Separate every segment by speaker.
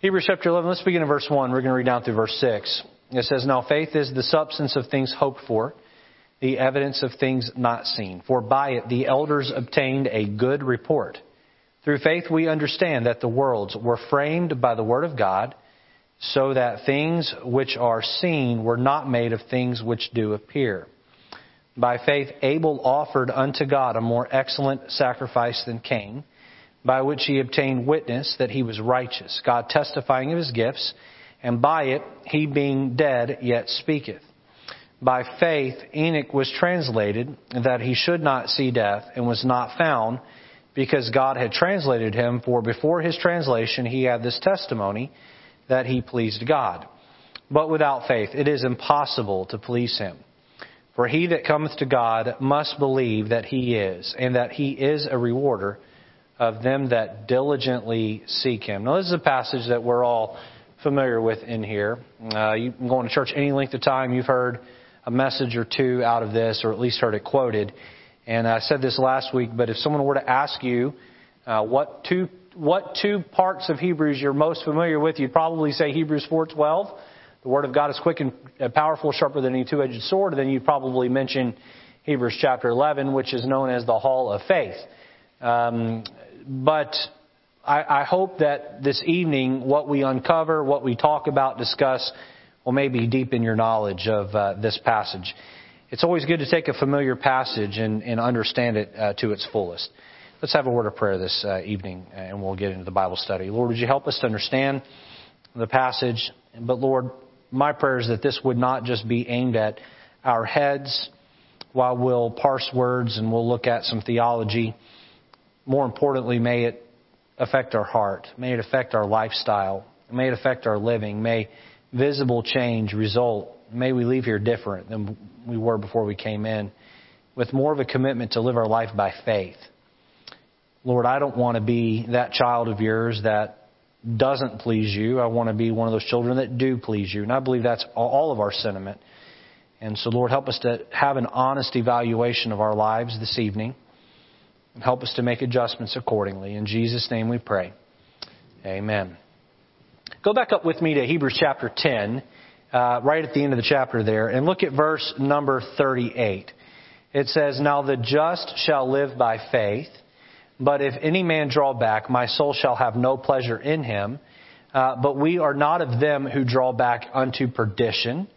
Speaker 1: Hebrews chapter 11, let's begin in verse 1. We're going to read down through verse 6. It says, Now faith is the substance of things hoped for, the evidence of things not seen. For by it the elders obtained a good report. Through faith we understand that the worlds were framed by the word of God, so that things which are seen were not made of things which do appear. By faith Abel offered unto God a more excellent sacrifice than Cain by which he obtained witness that he was righteous, God testifying of his gifts, and by it he being dead yet speaketh. By faith Enoch was translated that he should not see death, and was not found, because God had translated him, for before his translation he had this testimony that he pleased God. But without faith it is impossible to please him. For he that cometh to God must believe that he is, and that he is a rewarder of them that diligently seek him. Now, this is a passage that we're all familiar with in here. Uh, you've been going to church any length of time, you've heard a message or two out of this, or at least heard it quoted. And I said this last week, but if someone were to ask you uh, what two what two parts of Hebrews you're most familiar with, you'd probably say Hebrews 4:12. The Word of God is quick and uh, powerful, sharper than any two-edged sword. And then you'd probably mention Hebrews chapter 11, which is known as the Hall of Faith. Um, but I, I hope that this evening, what we uncover, what we talk about, discuss, will maybe deepen your knowledge of uh, this passage. It's always good to take a familiar passage and, and understand it uh, to its fullest. Let's have a word of prayer this uh, evening, and we'll get into the Bible study. Lord, would you help us to understand the passage? But Lord, my prayer is that this would not just be aimed at our heads while we'll parse words and we'll look at some theology more importantly, may it affect our heart. May it affect our lifestyle. May it affect our living. May visible change result. May we leave here different than we were before we came in, with more of a commitment to live our life by faith. Lord, I don't want to be that child of yours that doesn't please you. I want to be one of those children that do please you. And I believe that's all of our sentiment. And so, Lord, help us to have an honest evaluation of our lives this evening and help us to make adjustments accordingly. In Jesus' name we pray. Amen. Go back up with me to Hebrews chapter 10, uh, right at the end of the chapter there, and look at verse number 38. It says, Now the just shall live by faith, but if any man draw back, my soul shall have no pleasure in him. Uh, but we are not of them who draw back unto perdition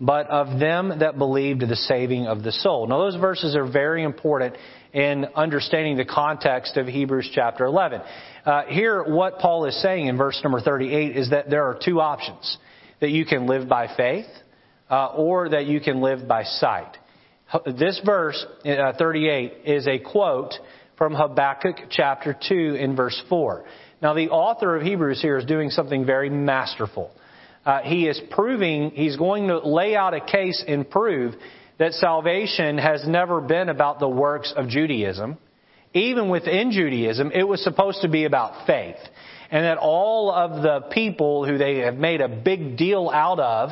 Speaker 1: but of them that believe to the saving of the soul. Now, those verses are very important in understanding the context of Hebrews chapter 11. Uh, here, what Paul is saying in verse number 38 is that there are two options that you can live by faith uh, or that you can live by sight. This verse, uh, 38, is a quote from Habakkuk chapter 2 in verse 4. Now, the author of Hebrews here is doing something very masterful. Uh, he is proving, he's going to lay out a case and prove that salvation has never been about the works of Judaism. Even within Judaism, it was supposed to be about faith. And that all of the people who they have made a big deal out of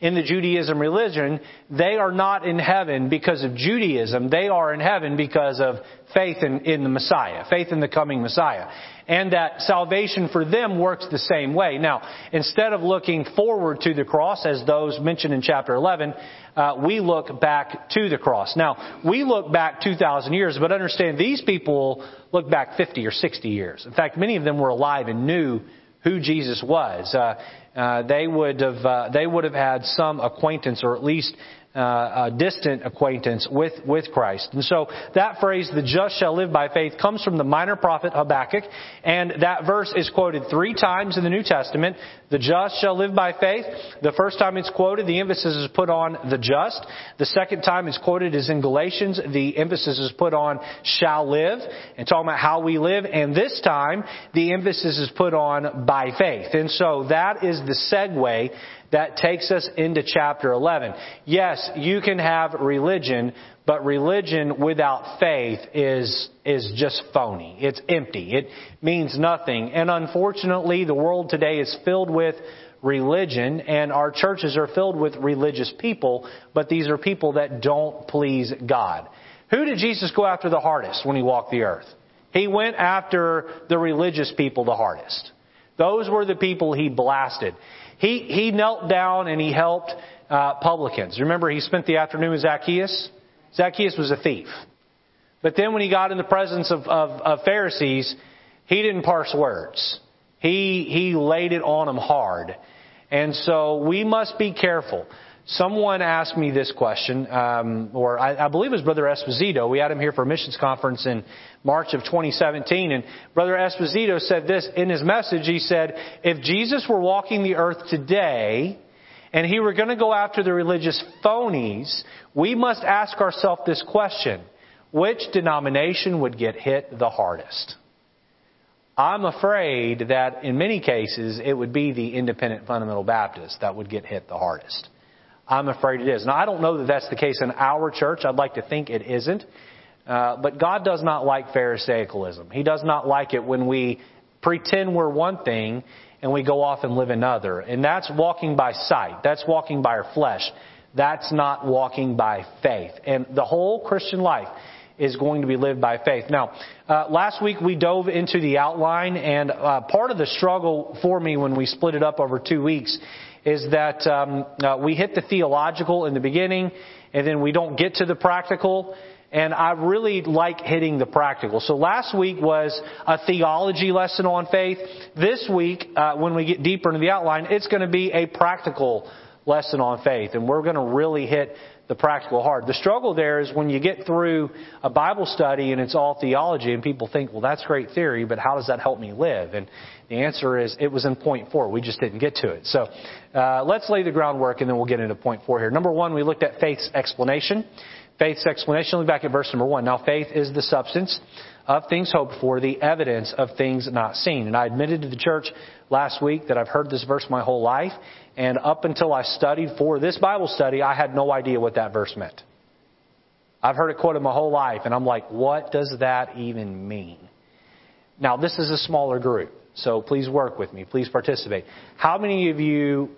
Speaker 1: in the Judaism religion, they are not in heaven because of Judaism. They are in heaven because of faith in, in the Messiah, faith in the coming Messiah and that salvation for them works the same way. Now, instead of looking forward to the cross, as those mentioned in chapter 11, uh, we look back to the cross. Now, we look back 2,000 years, but understand these people look back 50 or 60 years. In fact, many of them were alive and knew who Jesus was. Uh, uh, they would have uh, they would have had some acquaintance or at least uh, a distant acquaintance with, with Christ. And so that phrase, the just shall live by faith, comes from the minor prophet Habakkuk. And that verse is quoted three times in the New Testament. The just shall live by faith. The first time it's quoted, the emphasis is put on the just. The second time it's quoted is in Galatians. The emphasis is put on shall live and talking about how we live. And this time, the emphasis is put on by faith. And so that is the segue that takes us into chapter 11. Yes, you can have religion, but religion without faith is, is just phony. It's empty. It means nothing. And unfortunately, the world today is filled with religion and our churches are filled with religious people, but these are people that don't please God. Who did Jesus go after the hardest when he walked the earth? He went after the religious people the hardest. Those were the people he blasted. He, he knelt down and he helped uh, publicans. Remember, he spent the afternoon with Zacchaeus? Zacchaeus was a thief. But then when he got in the presence of, of, of Pharisees, he didn't parse words. He, he laid it on them hard. And so we must be careful. Someone asked me this question, um, or I, I believe it was Brother Esposito. We had him here for a missions conference in March of 2017, and Brother Esposito said this in his message. He said, "If Jesus were walking the earth today, and he were going to go after the religious phonies, we must ask ourselves this question: Which denomination would get hit the hardest?" I'm afraid that in many cases it would be the independent fundamental Baptist that would get hit the hardest. I'm afraid it is. Now, I don't know that that's the case in our church. I'd like to think it isn't. Uh, but God does not like Pharisaicalism. He does not like it when we pretend we're one thing and we go off and live another. And that's walking by sight. That's walking by our flesh. That's not walking by faith. And the whole Christian life is going to be lived by faith. Now, uh, last week we dove into the outline, and uh, part of the struggle for me when we split it up over two weeks is that um, uh, we hit the theological in the beginning, and then we don't get to the practical. And I really like hitting the practical. So last week was a theology lesson on faith. This week, uh, when we get deeper into the outline, it's going to be a practical lesson on faith. And we're going to really hit the practical hard. The struggle there is when you get through a Bible study and it's all theology and people think, well, that's great theory, but how does that help me live? And the answer is it was in point four. We just didn't get to it. So uh, let's lay the groundwork and then we'll get into point four here. Number one, we looked at faith's explanation. Faith's explanation. Look back at verse number one. Now, faith is the substance of things hoped for, the evidence of things not seen. And I admitted to the church last week that I've heard this verse my whole life, and up until I studied for this Bible study, I had no idea what that verse meant. I've heard it quoted my whole life, and I'm like, what does that even mean? Now, this is a smaller group. So please work with me. Please participate. How many of you,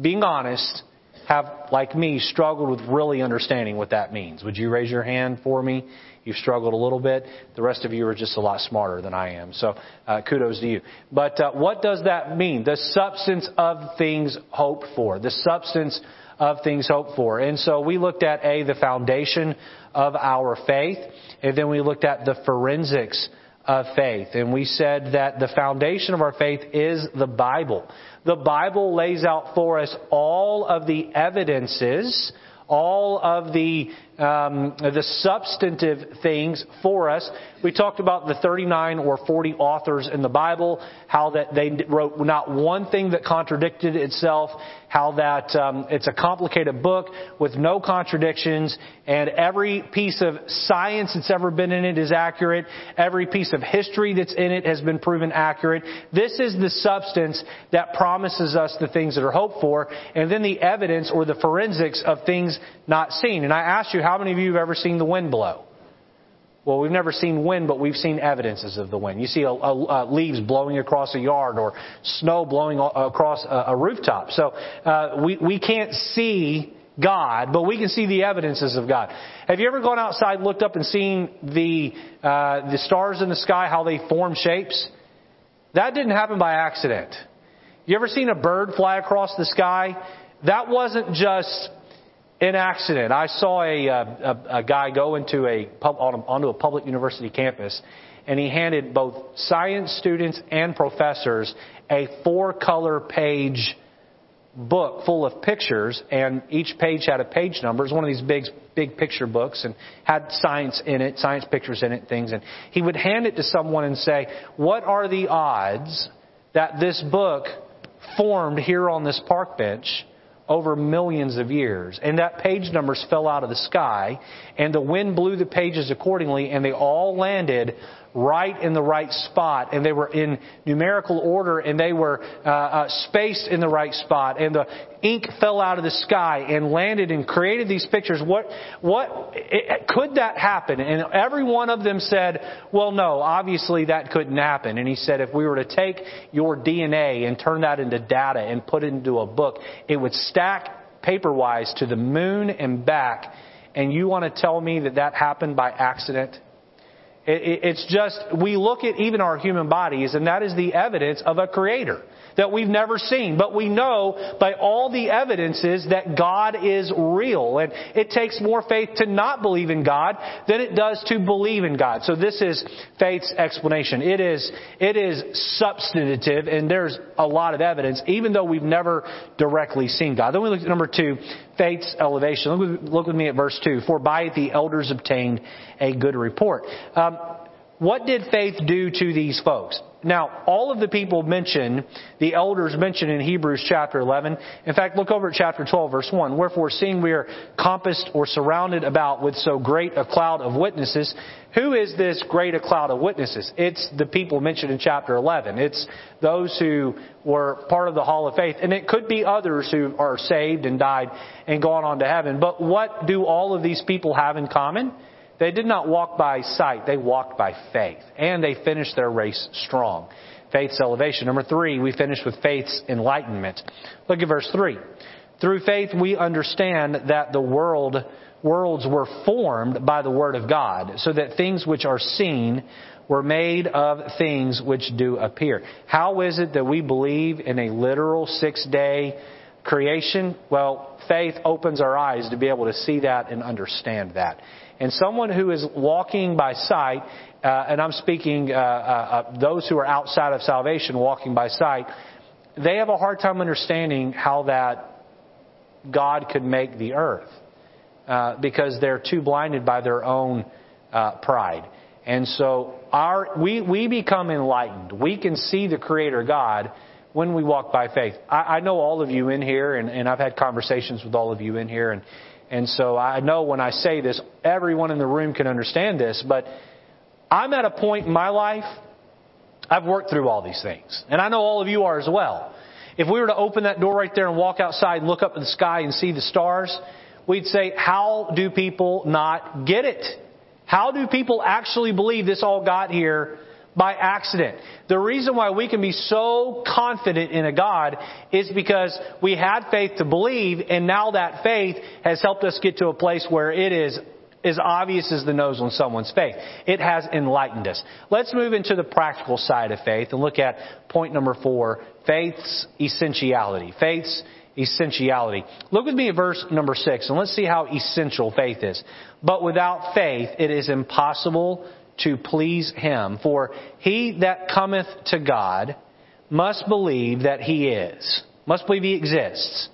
Speaker 1: being honest, have, like me, struggled with really understanding what that means? Would you raise your hand for me? You've struggled a little bit. The rest of you are just a lot smarter than I am. So uh, kudos to you. But uh, what does that mean? The substance of things hoped for. The substance of things hoped for. And so we looked at A, the foundation of our faith, and then we looked at the forensics of faith. And we said that the foundation of our faith is the Bible. The Bible lays out for us all of the evidences, all of the um, the substantive things for us. We talked about the 39 or 40 authors in the Bible, how that they wrote not one thing that contradicted itself, how that um, it's a complicated book with no contradictions, and every piece of science that's ever been in it is accurate. Every piece of history that's in it has been proven accurate. This is the substance that promises us the things that are hoped for, and then the evidence or the forensics of things not seen. And I ask you how many of you have ever seen the wind blow? Well, we've never seen wind, but we've seen evidences of the wind. You see a, a, a leaves blowing across a yard or snow blowing across a, a rooftop. So uh, we, we can't see God, but we can see the evidences of God. Have you ever gone outside, looked up, and seen the uh, the stars in the sky, how they form shapes? That didn't happen by accident. You ever seen a bird fly across the sky? That wasn't just an accident. I saw a, uh, a, a guy go into a onto a public university campus, and he handed both science students and professors a four-color page book full of pictures, and each page had a page number. It was one of these big, big picture books, and had science in it, science pictures in it, things. And he would hand it to someone and say, "What are the odds that this book formed here on this park bench?" Over millions of years. And that page numbers fell out of the sky, and the wind blew the pages accordingly, and they all landed right in the right spot, and they were in numerical order, and they were uh, uh, spaced in the right spot, and the ink fell out of the sky and landed and created these pictures. What, what it, could that happen? And every one of them said, "Well, no, obviously that couldn't happen." And he said, if we were to take your DNA and turn that into data and put it into a book, it would stack paper-wise to the moon and back. And you want to tell me that that happened by accident? It's just, we look at even our human bodies, and that is the evidence of a creator that we've never seen. But we know by all the evidences that God is real. And it takes more faith to not believe in God than it does to believe in God. So this is faith's explanation. It is, it is substantive and there's a lot of evidence, even though we've never directly seen God. Then we look at number two, faith's elevation. Look with, look with me at verse two. For by it the elders obtained a good report. Um, what did faith do to these folks? Now, all of the people mentioned, the elders mentioned in Hebrews chapter 11. In fact, look over at chapter 12 verse 1. Wherefore, seeing we are compassed or surrounded about with so great a cloud of witnesses, who is this great a cloud of witnesses? It's the people mentioned in chapter 11. It's those who were part of the hall of faith. And it could be others who are saved and died and gone on to heaven. But what do all of these people have in common? They did not walk by sight, they walked by faith. And they finished their race strong. Faith's elevation. Number three, we finish with faith's enlightenment. Look at verse three. Through faith, we understand that the world, worlds were formed by the Word of God, so that things which are seen were made of things which do appear. How is it that we believe in a literal six day creation? Well, faith opens our eyes to be able to see that and understand that. And someone who is walking by sight, uh, and I'm speaking uh, uh, uh, those who are outside of salvation walking by sight, they have a hard time understanding how that God could make the earth uh, because they're too blinded by their own uh, pride. And so our, we, we become enlightened. We can see the Creator God when we walk by faith. I, I know all of you in here, and, and I've had conversations with all of you in here, and and so I know when I say this, everyone in the room can understand this, but I'm at a point in my life, I've worked through all these things. And I know all of you are as well. If we were to open that door right there and walk outside and look up at the sky and see the stars, we'd say, how do people not get it? How do people actually believe this all got here by accident. The reason why we can be so confident in a God is because we had faith to believe, and now that faith has helped us get to a place where it is as obvious as the nose on someone's faith. It has enlightened us. Let's move into the practical side of faith and look at point number four, faith's essentiality. Faith's essentiality. Look with me at verse number six, and let's see how essential faith is. But without faith, it is impossible to please him. For he that cometh to God must believe that he is, must believe he exists,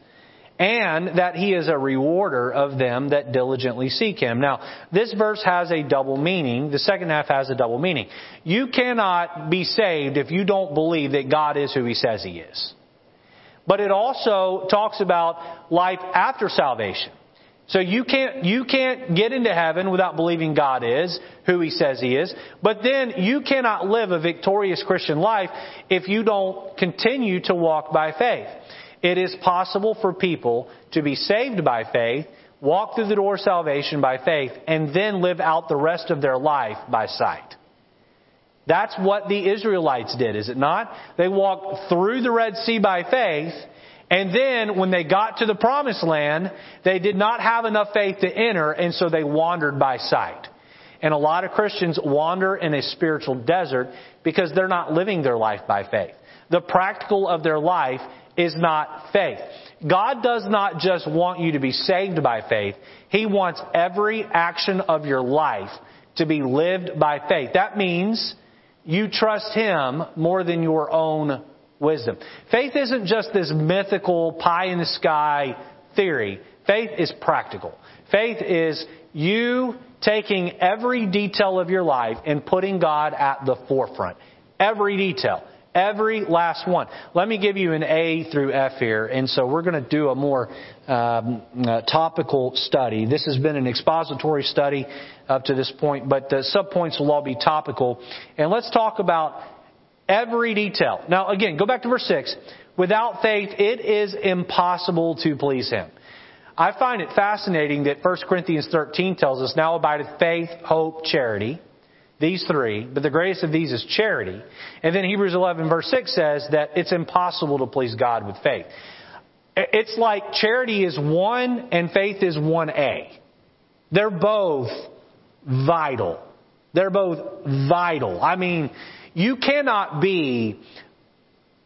Speaker 1: and that he is a rewarder of them that diligently seek him. Now, this verse has a double meaning. The second half has a double meaning. You cannot be saved if you don't believe that God is who he says he is. But it also talks about life after salvation. So you can't, you can't get into heaven without believing God is who He says He is. But then you cannot live a victorious Christian life if you don't continue to walk by faith. It is possible for people to be saved by faith, walk through the door of salvation by faith, and then live out the rest of their life by sight. That's what the Israelites did, is it not? They walked through the Red Sea by faith, and then when they got to the promised land, they did not have enough faith to enter, and so they wandered by sight. And a lot of Christians wander in a spiritual desert because they're not living their life by faith. The practical of their life is not faith. God does not just want you to be saved by faith. He wants every action of your life to be lived by faith. That means you trust Him more than your own wisdom. Faith isn't just this mythical pie in the sky theory. Faith is practical. Faith is you taking every detail of your life and putting God at the forefront. Every detail. Every last one. Let me give you an A through F here, and so we're going to do a more um, uh, topical study. This has been an expository study up to this point, but the subpoints will all be topical. And let's talk about Every detail. Now again, go back to verse 6. Without faith, it is impossible to please Him. I find it fascinating that 1 Corinthians 13 tells us, now abideth faith, hope, charity. These three, but the greatest of these is charity. And then Hebrews 11 verse 6 says that it's impossible to please God with faith. It's like charity is one and faith is 1A. They're both vital. They're both vital. I mean, you cannot be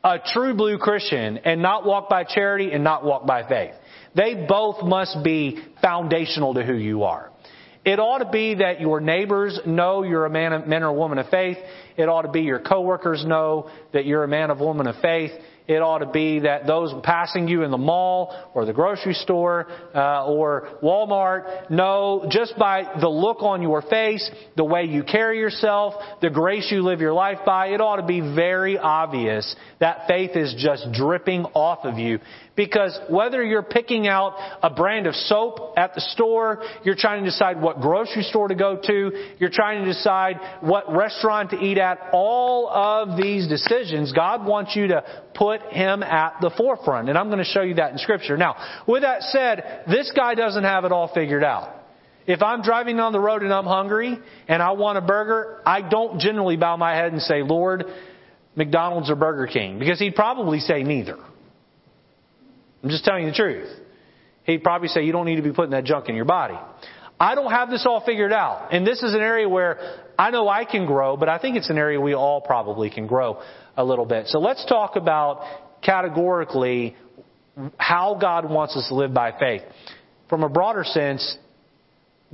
Speaker 1: a true blue Christian and not walk by charity and not walk by faith. They both must be foundational to who you are. It ought to be that your neighbors know you're a man, man or woman of faith. It ought to be your coworkers know that you're a man or woman of faith. It ought to be that those passing you in the mall or the grocery store uh, or Walmart know just by the look on your face, the way you carry yourself, the grace you live your life by, it ought to be very obvious that faith is just dripping off of you. Because whether you're picking out a brand of soap at the store, you're trying to decide what grocery store to go to, you're trying to decide what restaurant to eat at, all of these decisions, God wants you to put Him at the forefront. And I'm going to show you that in Scripture. Now, with that said, this guy doesn't have it all figured out. If I'm driving on the road and I'm hungry and I want a burger, I don't generally bow my head and say, Lord, McDonald's or Burger King, because he'd probably say neither. I'm just telling you the truth. He'd probably say, you don't need to be putting that junk in your body. I don't have this all figured out. And this is an area where I know I can grow, but I think it's an area we all probably can grow a little bit. So let's talk about categorically how God wants us to live by faith. From a broader sense,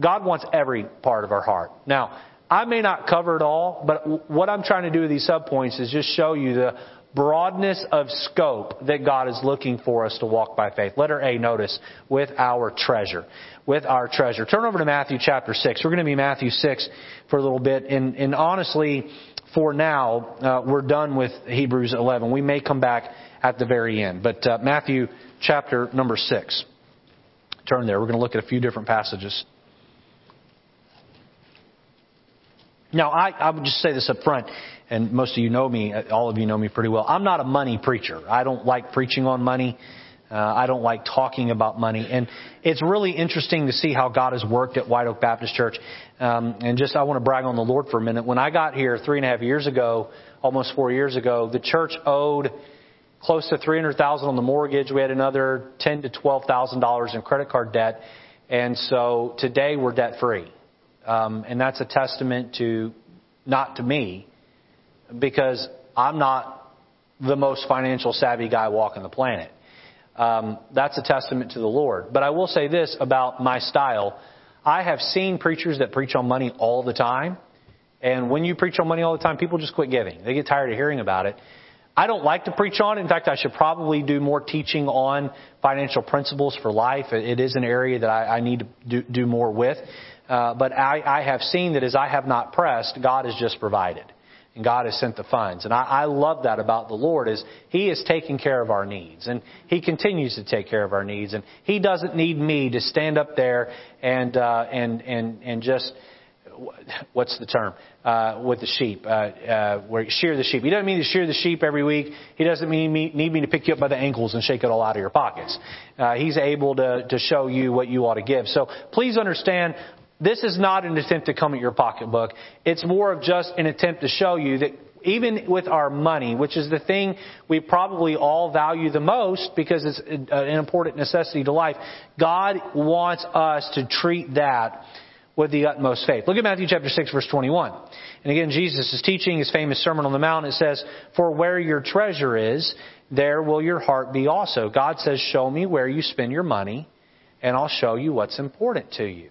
Speaker 1: God wants every part of our heart. Now, I may not cover it all, but what I'm trying to do with these subpoints is just show you the broadness of scope that God is looking for us to walk by faith. Letter A, notice, with our treasure. With our treasure. Turn over to Matthew chapter 6. We're going to be Matthew 6 for a little bit. And, and honestly, for now, uh, we're done with Hebrews 11. We may come back at the very end. But uh, Matthew chapter number 6. Turn there. We're going to look at a few different passages. Now, I, I would just say this up front and most of you know me, all of you know me pretty well. I'm not a money preacher. I don't like preaching on money. Uh, I don't like talking about money. And it's really interesting to see how God has worked at White Oak Baptist Church. Um, and just, I want to brag on the Lord for a minute. When I got here three and a half years ago, almost four years ago, the church owed close to 300,000 on the mortgage. We had another 10 to 12,000 dollars in credit card debt. And so today we're debt free. Um, and that's a testament to, not to me, because I'm not the most financial savvy guy walking the planet. Um, that's a testament to the Lord. But I will say this about my style. I have seen preachers that preach on money all the time. And when you preach on money all the time, people just quit giving. They get tired of hearing about it. I don't like to preach on it. In fact, I should probably do more teaching on financial principles for life. It is an area that I, I need to do, do more with. Uh, but I, I have seen that as I have not pressed, God has just provided and God has sent the funds. And I, I love that about the Lord is He is taking care of our needs, and He continues to take care of our needs, and He doesn't need me to stand up there and uh, and and and just what's the term uh, with the sheep? Uh, uh, where shear the sheep. He doesn't mean to shear the sheep every week. He doesn't mean me, need me to pick you up by the ankles and shake it all out of your pockets. Uh, he's able to to show you what you ought to give. So please understand, this is not an attempt to come at your pocketbook. It's more of just an attempt to show you that even with our money, which is the thing we probably all value the most because it's uh, an important necessity to life, God wants us to treat that with the utmost faith. Look at Matthew chapter 6 verse 21. And again, Jesus is teaching his famous Sermon on the Mount. It says, For where your treasure is, there will your heart be also. God says, Show me where you spend your money, and I'll show you what's important to you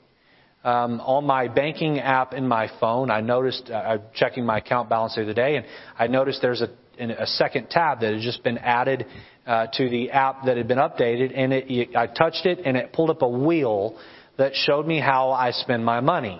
Speaker 1: um, on my banking app in my phone, I noticed, uh, I'm checking my account balance the other day, and I noticed there's a, a second tab that had just been added uh, to the app that had been updated, and it, I touched it, and it pulled up a wheel that showed me how I spend my money.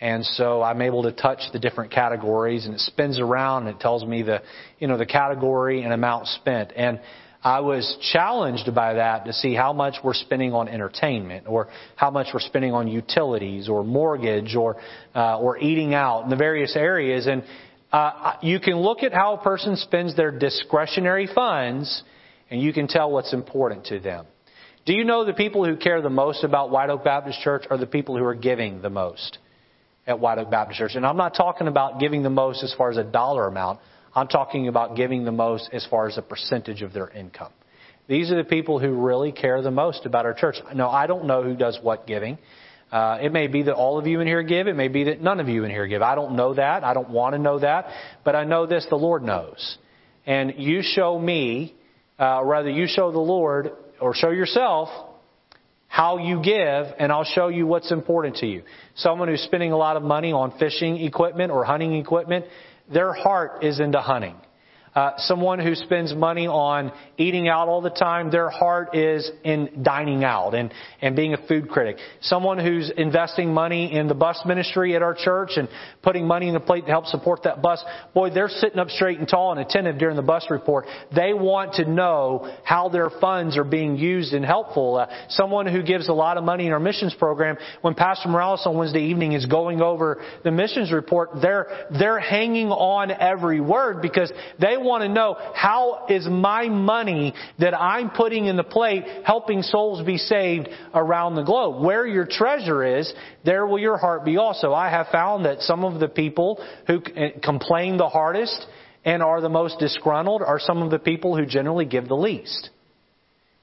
Speaker 1: And so I'm able to touch the different categories, and it spins around, and it tells me the, you know, the category and amount spent. And I was challenged by that to see how much we're spending on entertainment or how much we're spending on utilities or mortgage or, uh, or eating out in the various areas. And uh, you can look at how a person spends their discretionary funds and you can tell what's important to them. Do you know the people who care the most about White Oak Baptist Church are the people who are giving the most at White Oak Baptist Church? And I'm not talking about giving the most as far as a dollar amount. I'm talking about giving the most as far as a percentage of their income. These are the people who really care the most about our church. No, I don't know who does what giving. Uh, it may be that all of you in here give. It may be that none of you in here give. I don't know that. I don't want to know that. But I know this: the Lord knows. And you show me, uh, rather, you show the Lord or show yourself how you give, and I'll show you what's important to you. Someone who's spending a lot of money on fishing equipment or hunting equipment, their heart is into hunting. Uh, someone who spends money on eating out all the time, their heart is in dining out and, and being a food critic. Someone who's investing money in the bus ministry at our church and putting money in the plate to help support that bus, boy, they're sitting up straight and tall and attentive during the bus report. They want to know how their funds are being used and helpful. Uh, someone who gives a lot of money in our missions program, when Pastor Morales on Wednesday evening is going over the missions report, they're, they're hanging on every word because they want to know how is my money that I'm putting in the plate helping souls be saved around the globe. Where your treasure is, there will your heart be also. I have found that some of the people who complain the hardest and are the most disgruntled are some of the people who generally give the least.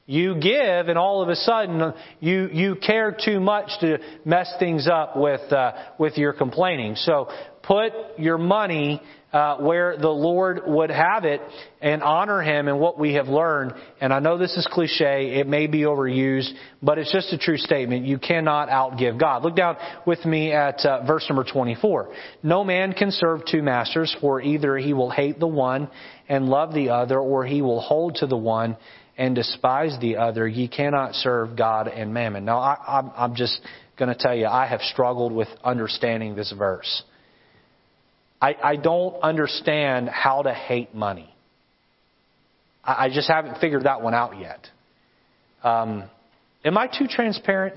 Speaker 1: You give, and all of a sudden you you care too much to mess things up with uh, with your complaining. So put your money uh, where the Lord would have it and honor Him in what we have learned. And I know this is cliche, it may be overused, but it's just a true statement. You cannot outgive God. Look down with me at uh, verse number 24. No man can serve two masters, for either he will hate the one and love the other, or he will hold to the one and despise the other. Ye cannot serve God and mammon. Now, I, I'm, I'm just going to tell you, I have struggled with understanding this verse. I, I don't understand how to hate money. I, I just haven't figured that one out yet. Um, am I too transparent?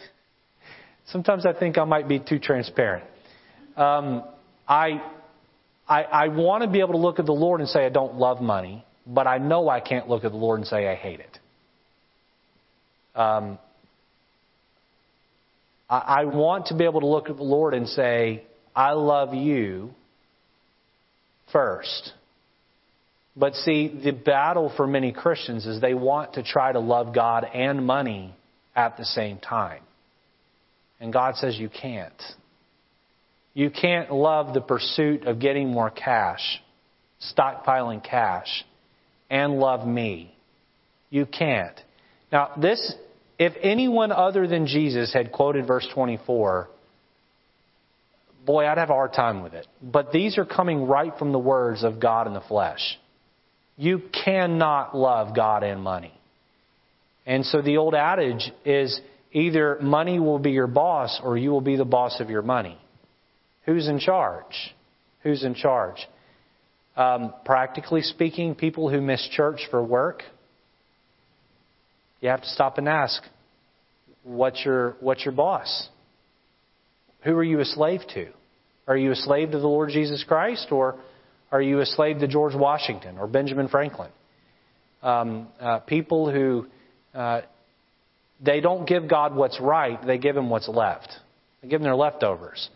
Speaker 1: Sometimes I think I might be too transparent. Um, I, I, I want to be able to look at the Lord and say I don't love money, but I know I can't look at the Lord and say I hate it. Um, I, I want to be able to look at the Lord and say, I love you first. But see, the battle for many Christians is they want to try to love God and money at the same time. And God says you can't. You can't love the pursuit of getting more cash, stockpiling cash, and love me. You can't. Now, this, if anyone other than Jesus had quoted verse 24, boy, I'd have a hard time with it. But these are coming right from the words of God in the flesh. You cannot love God and money. And so the old adage is either money will be your boss or you will be the boss of your money. Who's in charge? Who's in charge? Um, practically speaking, people who miss church for work, you have to stop and ask, what's your, what's your boss? Who are you a slave to? Are you a slave to the Lord Jesus Christ, or are you a slave to George Washington or Benjamin Franklin? Um, uh, people who uh, they don't give God what's right; they give Him what's left. They give Him their leftovers,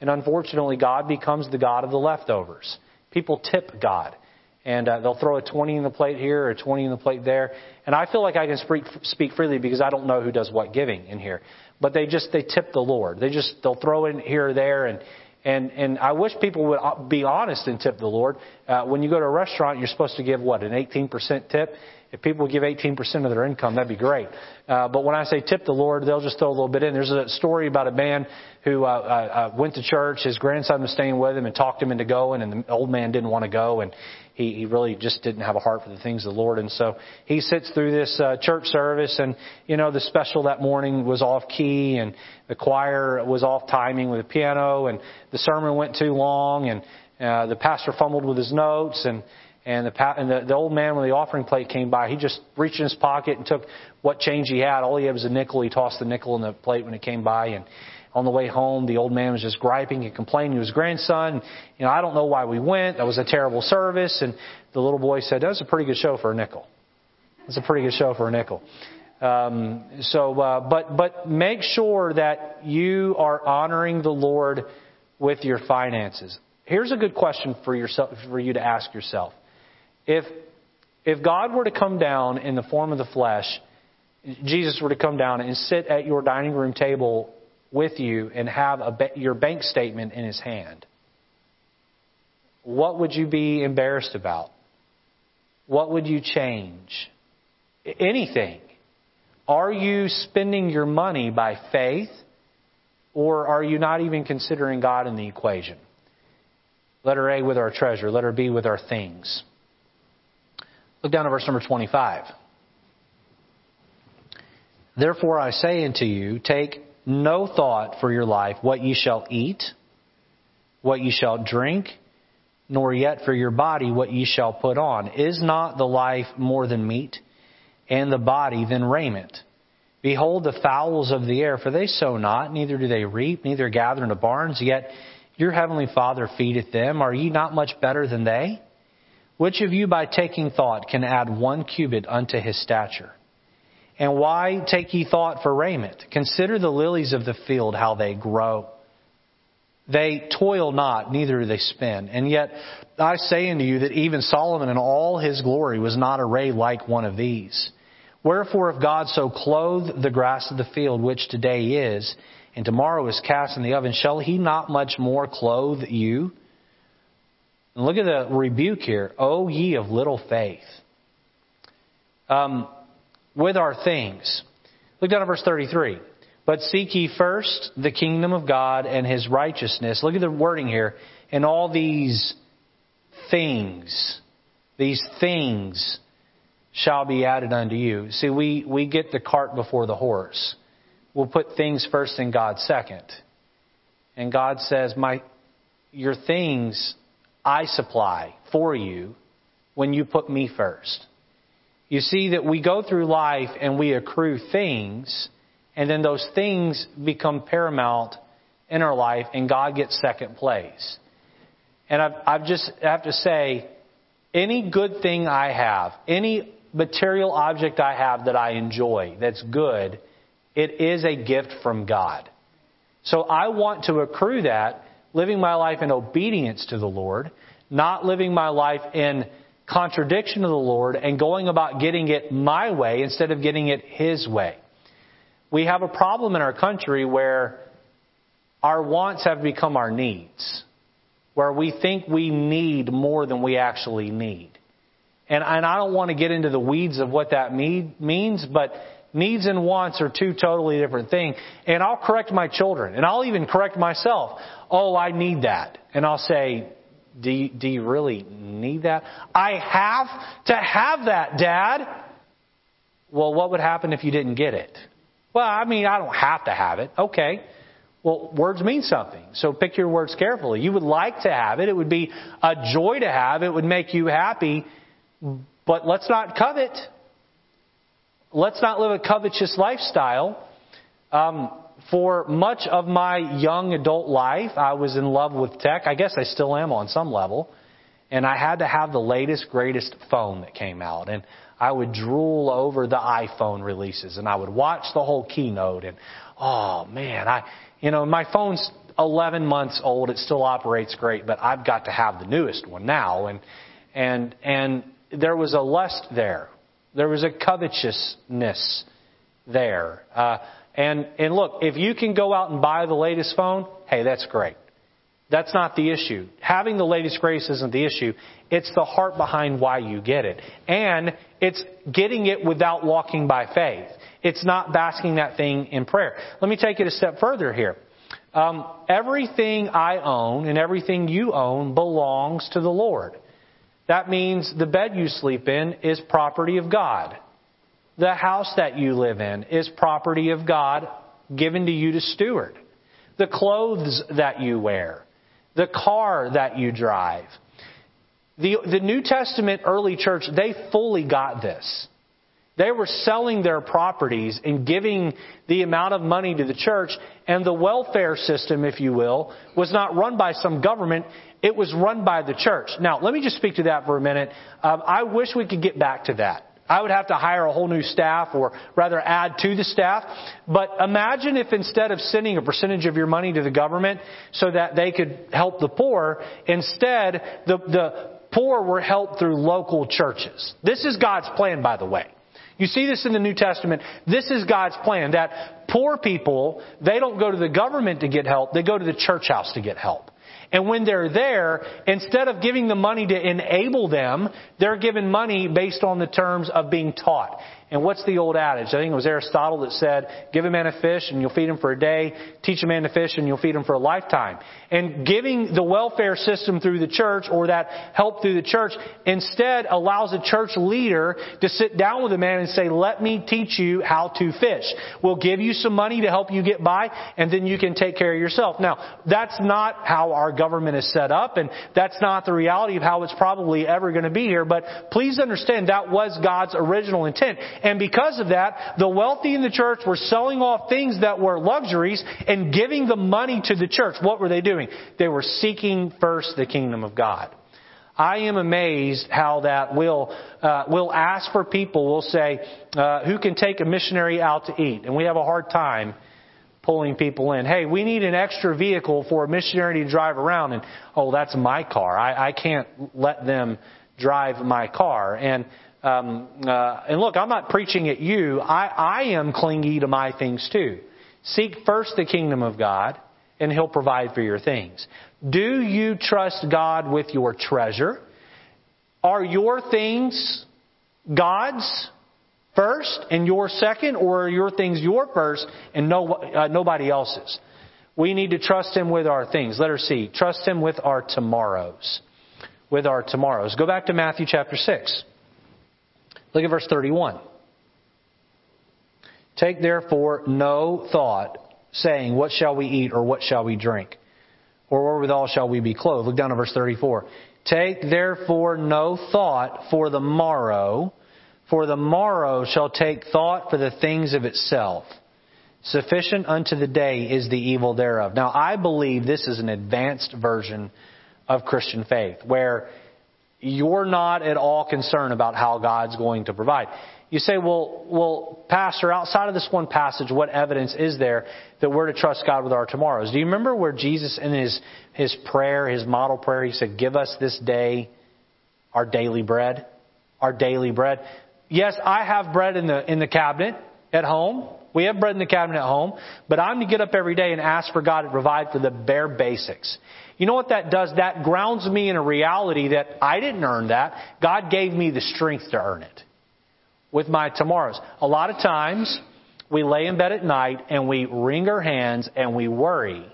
Speaker 1: and unfortunately, God becomes the God of the leftovers. People tip God and uh, they'll throw a 20 in the plate here or a 20 in the plate there. And I feel like I can speak, speak freely because I don't know who does what giving in here. But they just, they tip the Lord. They just, they'll throw it here or there and, and, and I wish people would uh, be honest and tip the Lord. Uh, when you go to a restaurant, you're supposed to give what, an 18% tip? If people give 18% of their income, that'd be great. Uh, but when I say tip the Lord, they'll just throw a little bit in. There's a story about a man who uh, uh, uh went to church. His grandson was staying with him and talked him into going, and the old man didn't want to go. And he, he really just didn't have a heart for the things of the Lord. And so he sits through this uh, church service, and you know the special that morning was off key, and the choir was off timing with the piano, and the sermon went too long, and uh, the pastor fumbled with his notes, and and the, and the the old man when the offering plate came by, he just reached in his pocket and took what change he had. All he had was a nickel. He tossed the nickel in the plate when it came by, and on the way home, the old man was just griping and complaining to his grandson. You know, I don't know why we went. That was a terrible service. And the little boy said, that was a pretty good show for a nickel. It's a pretty good show for a nickel. Um, so, uh, but but make sure that you are honoring the Lord with your finances. Here's a good question for yourself for you to ask yourself: If if God were to come down in the form of the flesh, Jesus were to come down and sit at your dining room table with you and have a, your bank statement in his hand, what would you be embarrassed about? What would you change? Anything. Are you spending your money by faith or are you not even considering God in the equation? Letter A with our treasure, letter B with our things. Look down at verse number 25. Therefore I say unto you, take no thought for your life, what ye shall eat, what ye shall drink, nor yet for your body what ye shall put on. Is not the life more than meat, and the body than raiment? Behold the fowls of the air, for they sow not, neither do they reap, neither gather into barns, yet your heavenly Father feedeth them. Are ye not much better than they? Which of you by taking thought can add one cubit unto his stature? And why take ye thought for raiment? Consider the lilies of the field, how they grow. They toil not, neither do they spin. And yet I say unto you that even Solomon in all his glory was not arrayed like one of these. Wherefore, if God so clothe the grass of the field, which today is, and tomorrow is cast in the oven, shall he not much more clothe you? And look at the rebuke here. O ye of little faith. Um, with our things. Look down at verse 33. But seek ye first the kingdom of God and his righteousness. Look at the wording here. And all these things, these things shall be added unto you. See, we, we get the cart before the horse. We'll put things first and God second. And God says, My your things I supply for you when you put me first. You see that we go through life and we accrue things, and then those things become paramount in our life, and God gets second place. And I've, I've just I have to say, any good thing I have, any material object I have that I enjoy that's good, it is a gift from God. So I want to accrue that, living my life in obedience to the Lord, not living my life in contradiction of the Lord and going about getting it my way instead of getting it His way. We have a problem in our country where our wants have become our needs, where we think we need more than we actually need. And, and I don't want to get into the weeds of what that means, but needs and wants are two totally different things. And I'll correct my children, and I'll even correct myself. Oh, I need that. And I'll say, do you, do you really need that? I have to have that, Dad. Well, what would happen if you didn't get it? Well, I mean, I don't have to have it. Okay. Well, words mean something. So pick your words carefully. You would like to have it. It would be a joy to have. It would make you happy. But let's not covet. Let's not live a covetous lifestyle. Um, for much of my young adult life, I was in love with tech. I guess I still am on some level. And I had to have the latest, greatest phone that came out. And I would drool over the iPhone releases and I would watch the whole keynote and, oh man, I, you know, my phone's 11 months old. It still operates great, but I've got to have the newest one now. And, and, and there was a lust there. There was a covetousness there. Uh, and, and look, if you can go out and buy the latest phone, hey, that's great. That's not the issue. Having the latest grace isn't the issue. It's the heart behind why you get it. And it's getting it without walking by faith. It's not basking that thing in prayer. Let me take it a step further here. Um, everything I own and everything you own belongs to the Lord. That means the bed you sleep in is property of God. The house that you live in is property of God given to you to steward. The clothes that you wear, the car that you drive. The, the New Testament early church, they fully got this. They were selling their properties and giving the amount of money to the church, and the welfare system, if you will, was not run by some government. It was run by the church. Now, let me just speak to that for a minute. Um, I wish we could get back to that. I would have to hire a whole new staff or rather add to the staff. But imagine if instead of sending a percentage of your money to the government so that they could help the poor, instead the, the poor were helped through local churches. This is God's plan, by the way. You see this in the New Testament. This is God's plan that Poor people, they don't go to the government to get help, they go to the church house to get help. And when they're there, instead of giving the money to enable them, they're given money based on the terms of being taught. And what's the old adage? I think it was Aristotle that said, give a man a fish and you'll feed him for a day. Teach a man to fish and you'll feed him for a lifetime. And giving the welfare system through the church or that help through the church instead allows a church leader to sit down with a man and say, let me teach you how to fish. We'll give you some money to help you get by and then you can take care of yourself. Now, that's not how our government is set up and that's not the reality of how it's probably ever going to be here. But please understand that was God's original intent. And because of that, the wealthy in the church were selling off things that were luxuries and giving the money to the church. What were they doing? They were seeking first the kingdom of God. I am amazed how that will uh, will ask for people. We'll say, uh, "Who can take a missionary out to eat?" And we have a hard time pulling people in. Hey, we need an extra vehicle for a missionary to drive around, and oh, that's my car. I, I can't let them drive my car. And um, uh, and look, I'm not preaching at you. I, I am clingy to my things too. Seek first the kingdom of God, and He'll provide for your things. Do you trust God with your treasure? Are your things God's first and your second, or are your things your first and no, uh, nobody else's? We need to trust Him with our things. Let Letter C. Trust Him with our tomorrows. With our tomorrows. Go back to Matthew chapter 6. Look at verse 31. Take therefore no thought, saying, What shall we eat, or what shall we drink? Or wherewithal shall we be clothed? Look down at verse 34. Take therefore no thought for the morrow, for the morrow shall take thought for the things of itself. Sufficient unto the day is the evil thereof. Now, I believe this is an advanced version of Christian faith, where you're not at all concerned about how God's going to provide. You say, well, well, Pastor, outside of this one passage, what evidence is there that we're to trust God with our tomorrows? Do you remember where Jesus, in his, his prayer, his model prayer, he said, Give us this day our daily bread? Our daily bread. Yes, I have bread in the, in the cabinet at home. We have bread in the cabinet at home, but I'm to get up every day and ask for God to provide for the bare basics. You know what that does? That grounds me in a reality that I didn't earn that. God gave me the strength to earn it with my tomorrows. A lot of times we lay in bed at night and we wring our hands and we worry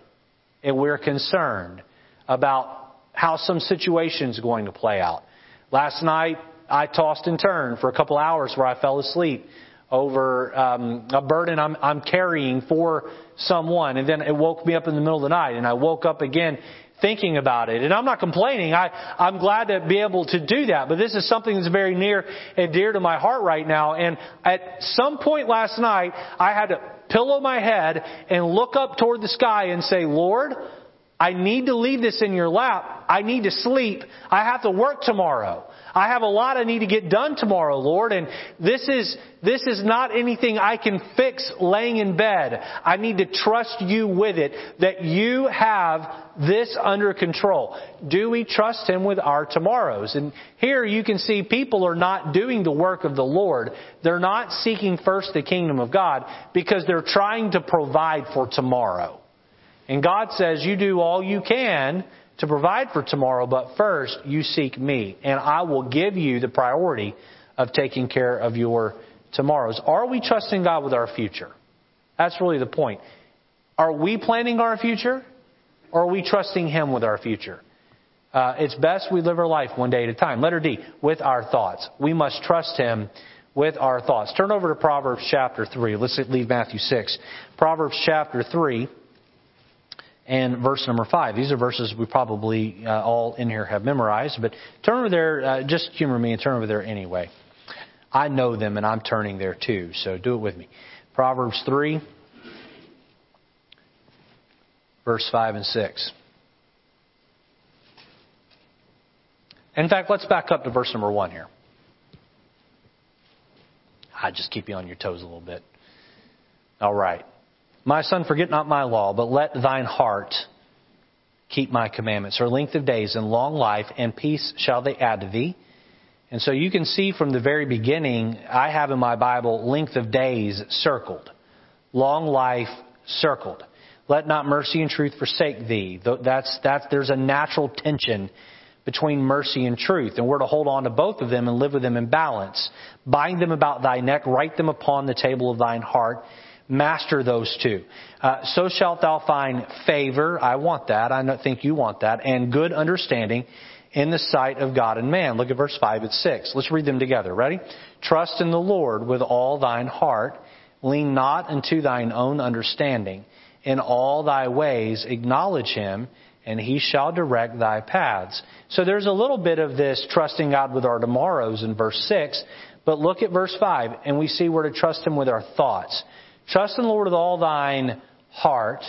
Speaker 1: and we're concerned about how some situation is going to play out. Last night I tossed and turned for a couple hours where I fell asleep over um, a burden I'm, I'm carrying for someone, and then it woke me up in the middle of the night, and I woke up again thinking about it. And I'm not complaining. I, I'm glad to be able to do that. But this is something that's very near and dear to my heart right now. And at some point last night, I had to pillow my head and look up toward the sky and say, Lord, I need to leave this in your lap. I need to sleep. I have to work tomorrow. I have a lot I need to get done tomorrow, Lord, and this is, this is not anything I can fix laying in bed. I need to trust you with it, that you have this under control. Do we trust Him with our tomorrows? And here you can see people are not doing the work of the Lord. They're not seeking first the kingdom of God because they're trying to provide for tomorrow. And God says, you do all you can to provide for tomorrow, but first you seek me, and I will give you the priority of taking care of your tomorrows. Are we trusting God with our future? That's really the point. Are we planning our future, or are we trusting Him with our future? Uh, it's best we live our life one day at a time. Letter D, with our thoughts. We must trust Him with our thoughts. Turn over to Proverbs chapter 3. Let's leave Matthew 6. Proverbs chapter 3 and verse number 5. These are verses we probably uh, all in here have memorized, but turn over there, uh, just humor me and turn over there anyway. I know them and I'm turning there too, so do it with me. Proverbs 3, verse 5 and 6. In fact, let's back up to verse number 1 here. I just keep you on your toes a little bit. All right. My son, forget not my law, but let thine heart keep my commandments. Or length of days and long life and peace shall they add to thee. And so you can see from the very beginning, I have in my Bible length of days circled. long life circled. Let not mercy and truth forsake thee. That's, that's, there's a natural tension between mercy and truth, and we're to hold on to both of them and live with them in balance. Bind them about thy neck, write them upon the table of thine heart. Master those two. Uh, so shalt thou find favor. I want that. I think you want that. And good understanding in the sight of God and man. Look at verse 5 and 6. Let's read them together. Ready? Trust in the Lord with all thine heart. Lean not unto thine own understanding. In all thy ways acknowledge him, and he shall direct thy paths. So there's a little bit of this trusting God with our tomorrows in verse 6, but look at verse 5, and we see we're to trust him with our thoughts. Trust in the Lord with all thine heart.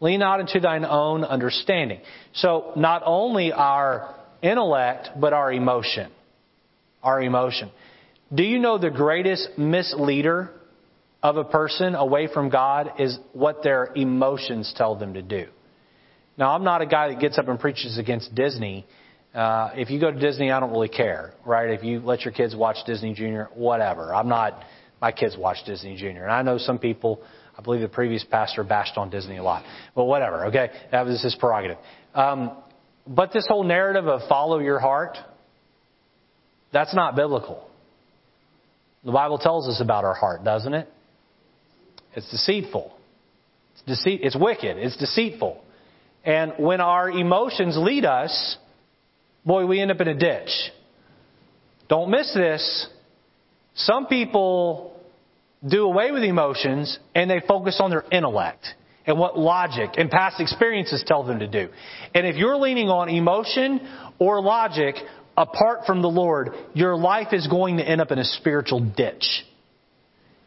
Speaker 1: Lean not into thine own understanding. So not only our intellect, but our emotion. Our emotion. Do you know the greatest misleader of a person away from God is what their emotions tell them to do? Now, I'm not a guy that gets up and preaches against Disney. Uh, if you go to Disney, I don't really care, right? If you let your kids watch Disney Junior, whatever. I'm not, my kids watch Disney Junior. And I know some people, I believe the previous pastor bashed on Disney a lot. But whatever, okay? That was his prerogative. Um, but this whole narrative of follow your heart, that's not biblical. The Bible tells us about our heart, doesn't it? It's deceitful. It's deceit, it's wicked. It's deceitful. And when our emotions lead us, boy, we end up in a ditch. Don't miss this. Some people do away with emotions and they focus on their intellect and what logic and past experiences tell them to do. And if you're leaning on emotion or logic apart from the Lord, your life is going to end up in a spiritual ditch.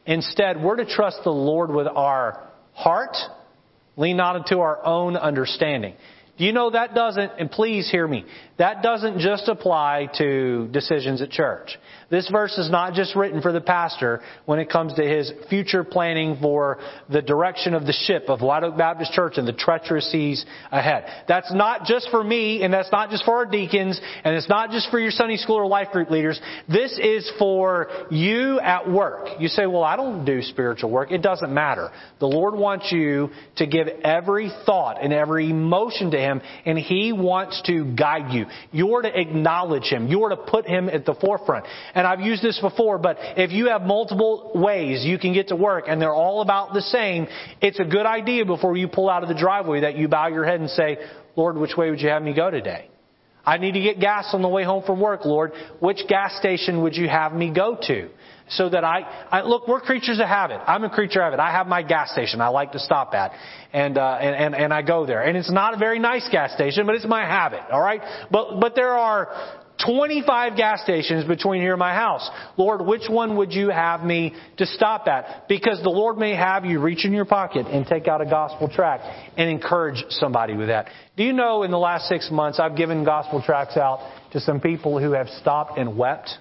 Speaker 1: Instead, we're to trust the Lord with our heart, lean not into our own understanding. Do you know that doesn't, and please hear me, that doesn't just apply to decisions at church. This verse is not just written for the pastor when it comes to his future planning for the direction of the ship of White Oak Baptist Church and the treacherous seas ahead. That's not just for me, and that's not just for our deacons, and it's not just for your Sunday school or life group leaders. This is for you at work. You say, well, I don't do spiritual work. It doesn't matter. The Lord wants you to give every thought and every emotion to Him, and He wants to guide you. You're to acknowledge Him. You're to put Him at the forefront. And I've used this before, but if you have multiple ways you can get to work and they're all about the same, it's a good idea before you pull out of the driveway that you bow your head and say, Lord, which way would you have me go today? I need to get gas on the way home from work, Lord. Which gas station would you have me go to? So that I, I look, we're creatures of habit. I'm a creature of habit. I have my gas station I like to stop at. And, uh, and, and, and I go there. And it's not a very nice gas station, but it's my habit, alright? But, but there are 25 gas stations between here and my house. Lord, which one would you have me to stop at? Because the Lord may have you reach in your pocket and take out a gospel tract and encourage somebody with that. Do you know in the last six months I've given gospel tracts out to some people who have stopped and wept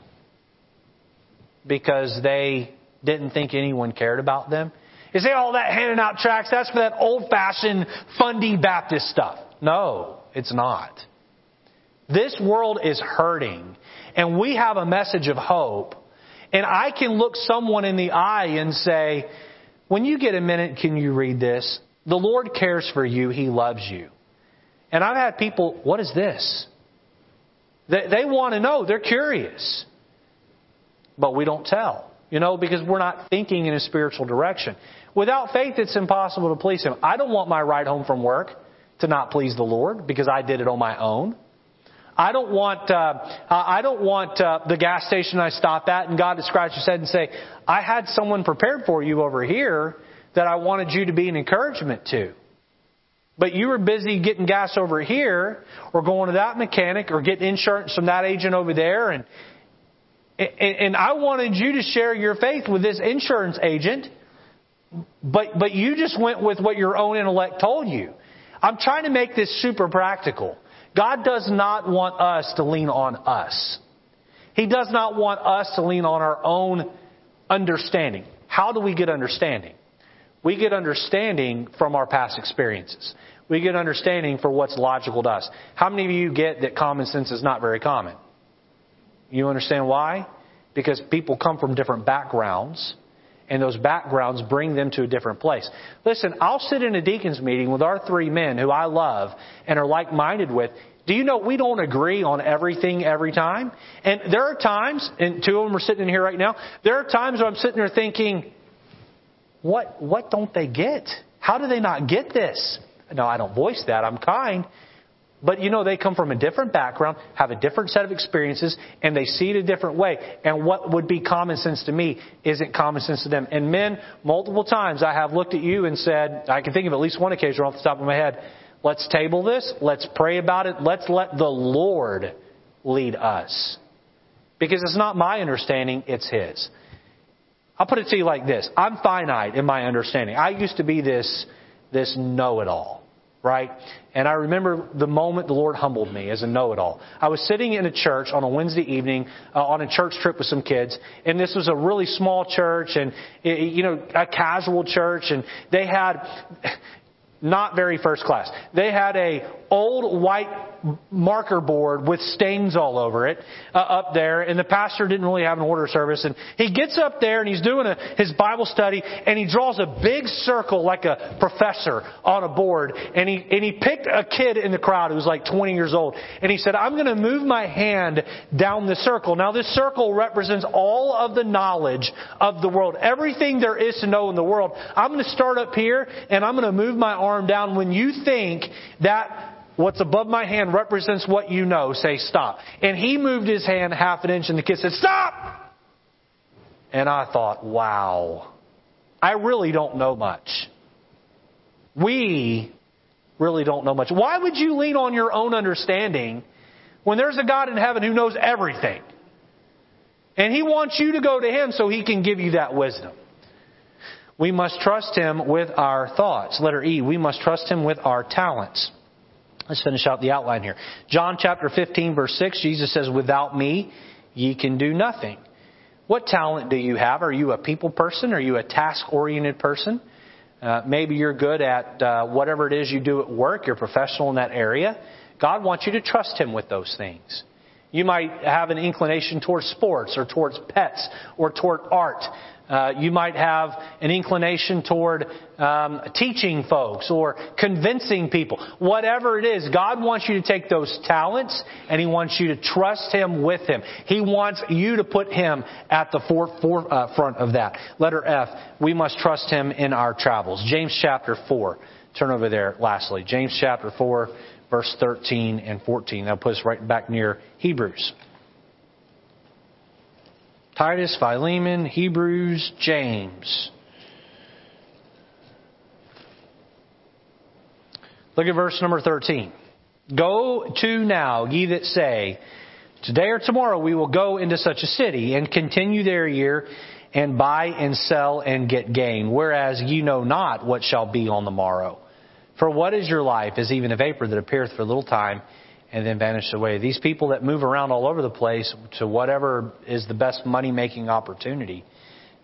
Speaker 1: because they didn't think anyone cared about them? You say all that handing out tracts, that's for that old fashioned fundy Baptist stuff. No, it's not. This world is hurting, and we have a message of hope. And I can look someone in the eye and say, when you get a minute, can you read this? The Lord cares for you. He loves you. And I've had people, what is this? They, they want to know. They're curious. But we don't tell, you know, because we're not thinking in a spiritual direction. Without faith, it's impossible to please Him. I don't want my ride home from work to not please the Lord because I did it on my own. I don't want uh, I don't want uh, the gas station I stop at and God to scratch his head and say, "I had someone prepared for you over here that I wanted you to be an encouragement to." But you were busy getting gas over here, or going to that mechanic, or getting insurance from that agent over there, and and I wanted you to share your faith with this insurance agent, but but you just went with what your own intellect told you. I'm trying to make this super practical. God does not want us to lean on us. He does not want us to lean on our own understanding. How do we get understanding? We get understanding from our past experiences. We get understanding for what's logical to us. How many of you get that common sense is not very common? You understand why? Because people come from different backgrounds and those backgrounds bring them to a different place. Listen, I'll sit in a deacon's meeting with our three men who I love and are like minded with. Do you know we don't agree on everything every time? And there are times, and two of them are sitting in here right now, there are times where I'm sitting there thinking, what, what don't they get? How do they not get this? No, I don't voice that. I'm kind. But you know, they come from a different background, have a different set of experiences, and they see it a different way. And what would be common sense to me isn't common sense to them. And men, multiple times I have looked at you and said, I can think of at least one occasion off the top of my head, let's table this, let's pray about it, let's let the Lord lead us. Because it's not my understanding, it's His. I'll put it to you like this. I'm finite in my understanding. I used to be this, this know-it-all, right? And I remember the moment the Lord humbled me as a know-it-all. I was sitting in a church on a Wednesday evening uh, on a church trip with some kids, and this was a really small church and, you know, a casual church, and they had, not very first class. They had a old white marker board with stains all over it uh, up there, and the pastor didn't really have an order service. And he gets up there and he's doing a, his Bible study, and he draws a big circle like a professor on a board. And he and he picked a kid in the crowd who was like 20 years old, and he said, "I'm going to move my hand down the circle." Now this circle represents all of the knowledge of the world, everything there is to know in the world. I'm going to start up here, and I'm going to move my arm down when you think that What's above my hand represents what you know. Say stop. And he moved his hand half an inch and the kid said, stop! And I thought, wow. I really don't know much. We really don't know much. Why would you lean on your own understanding when there's a God in heaven who knows everything? And he wants you to go to him so he can give you that wisdom. We must trust him with our thoughts. Letter E, we must trust him with our talents. Let's finish out the outline here. John chapter 15 verse 6, Jesus says, without me, ye can do nothing. What talent do you have? Are you a people person? Are you a task oriented person? Uh, maybe you're good at uh, whatever it is you do at work. You're professional in that area. God wants you to trust Him with those things. You might have an inclination towards sports or towards pets or toward art. Uh, you might have an inclination toward um, teaching folks or convincing people. Whatever it is, God wants you to take those talents and He wants you to trust Him with Him. He wants you to put Him at the forefront uh, of that. Letter F, we must trust Him in our travels. James chapter 4. Turn over there lastly. James chapter 4, verse 13 and 14. That'll put us right back near Hebrews. Titus, Philemon, Hebrews, James. Look at verse number 13. Go to now, ye that say, Today or tomorrow we will go into such a city and continue there a year and buy and sell and get gain, whereas ye know not what shall be on the morrow. For what is your life is even a vapor that appeareth for a little time and then vanished away. These people that move around all over the place to whatever is the best money making opportunity,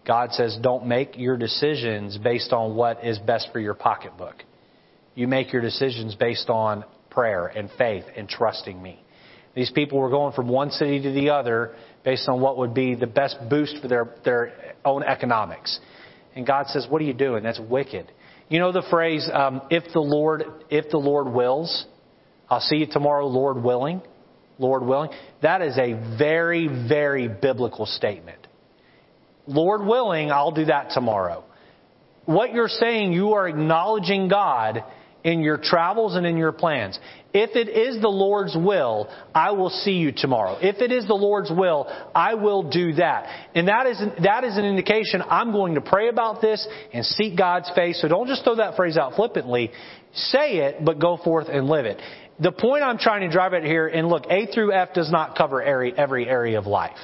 Speaker 1: God says don't make your decisions based on what is best for your pocketbook. You make your decisions based on prayer and faith and trusting me. These people were going from one city to the other based on what would be the best boost for their, their own economics. And God says, what are you doing? That's wicked. You know the phrase, um, if the Lord, if the Lord wills, I'll see you tomorrow, Lord willing. Lord willing. That is a very, very biblical statement. Lord willing, I'll do that tomorrow. What you're saying, you are acknowledging God in your travels and in your plans. If it is the Lord's will, I will see you tomorrow. If it is the Lord's will, I will do that. And that is, that is an indication I'm going to pray about this and seek God's face. So don't just throw that phrase out flippantly. Say it, but go forth and live it the point I'm trying to drive at here, and look, A through F does not cover every, every area of life.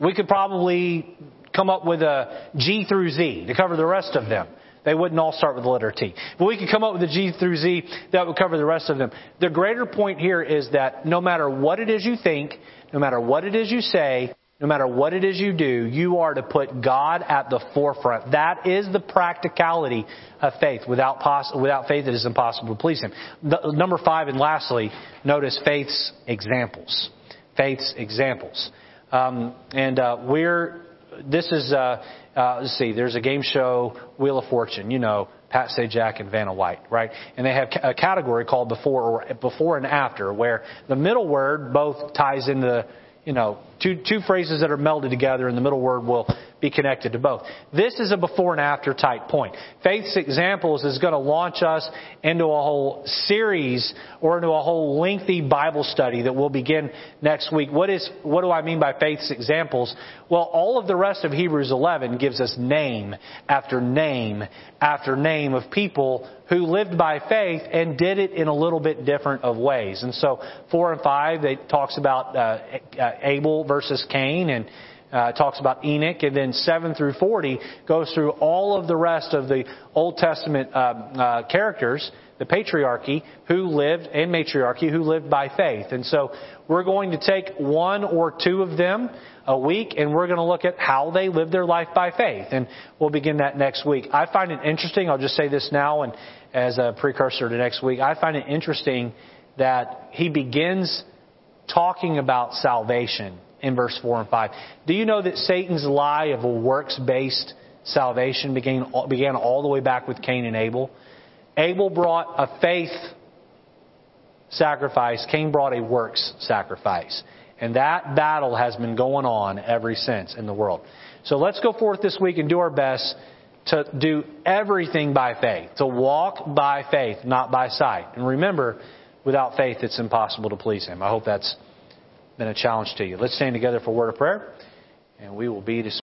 Speaker 1: We could probably come up with a G through Z to cover the rest of them. They wouldn't all start with the letter T. But we could come up with a G through Z that would cover the rest of them. The greater point here is that no matter what it is you think, no matter what it is you say, no matter what it is you do, you are to put God at the forefront. That is the practicality of faith. Without, without faith, it is impossible to please Him. The, number five, and lastly, notice faith's examples. Faith's examples. Um, and uh, we're this is, uh, uh, let's see, there's a game show, Wheel of Fortune, you know, Pat Sajak and Vanna White, right? And they have a category called before or before and after, where the middle word both ties into you know, two, two phrases that are melded together and the middle word will be connected to both. This is a before and after type point. Faith's Examples is going to launch us into a whole series or into a whole lengthy Bible study that will begin next week. What is, what do I mean by Faith's Examples? Well, all of the rest of Hebrews 11 gives us name after name after name of people who lived by faith and did it in a little bit different of ways. And so, four and five, it talks about uh, uh Abel versus Cain and uh, talks about Enoch, and then 7 through 40 goes through all of the rest of the Old Testament uh, uh, characters, the patriarchy, who lived, and matriarchy, who lived by faith. And so we're going to take one or two of them a week, and we're going to look at how they lived their life by faith. And we'll begin that next week. I find it interesting, I'll just say this now, and as a precursor to next week, I find it interesting that he begins talking about salvation in verse 4 and 5. Do you know that Satan's lie of a works based salvation began, began all the way back with Cain and Abel? Abel brought a faith sacrifice, Cain brought a works sacrifice. And that battle has been going on ever since in the world. So let's go forth this week and do our best to do everything by faith, to walk by faith, not by sight. And remember, without faith, it's impossible to please Him. I hope that's been a challenge to you. Let's stand together for a word of prayer, and we will be dismissed.